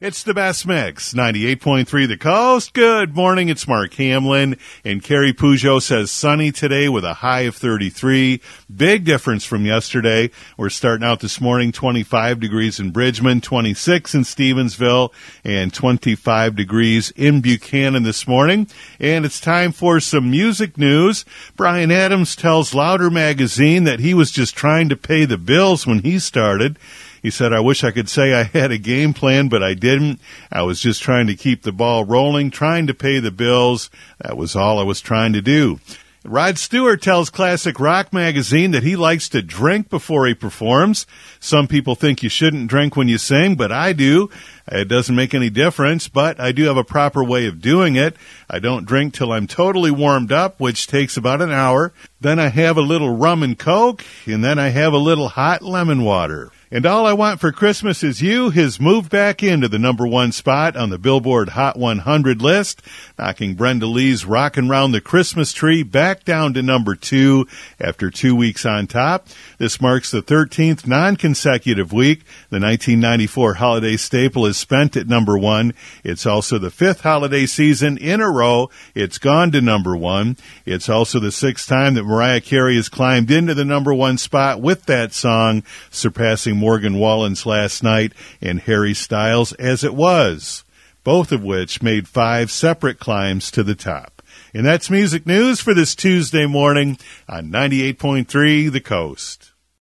It's the best mix, 98.3 The Coast. Good morning. It's Mark Hamlin and Carrie Pujo says sunny today with a high of 33. Big difference from yesterday. We're starting out this morning 25 degrees in Bridgman, 26 in Stevensville, and 25 degrees in Buchanan this morning. And it's time for some music news. Bryan Adams tells Louder Magazine that he was just trying to pay the bills when he started. He said, I wish I could say I had a game plan, but I didn't. I was just trying to keep the ball rolling, trying to pay the bills. That was all I was trying to do. Rod Stewart tells Classic Rock magazine that he likes to drink before he performs. Some people think you shouldn't drink when you sing, but I do. It doesn't make any difference, but I do have a proper way of doing it. I don't drink till I'm totally warmed up, which takes about an hour. Then I have a little rum and coke, and then I have a little hot lemon water. And All I Want for Christmas Is You has moved back into the number one spot on the Billboard Hot 100 list, knocking Brenda Lee's Rockin' Round the Christmas Tree back down to number two after two weeks on top. This marks the 13th non-consecutive week. The 1994 holiday staple is spent at number one. It's also the fifth holiday season in a row. It's gone to number one. It's also the sixth time that Mariah Carey has climbed into the number one spot with that song, surpassing Morgan Wallen's last night and Harry Styles as it was, both of which made five separate climbs to the top. And that's music news for this Tuesday morning on 98.3 The Coast.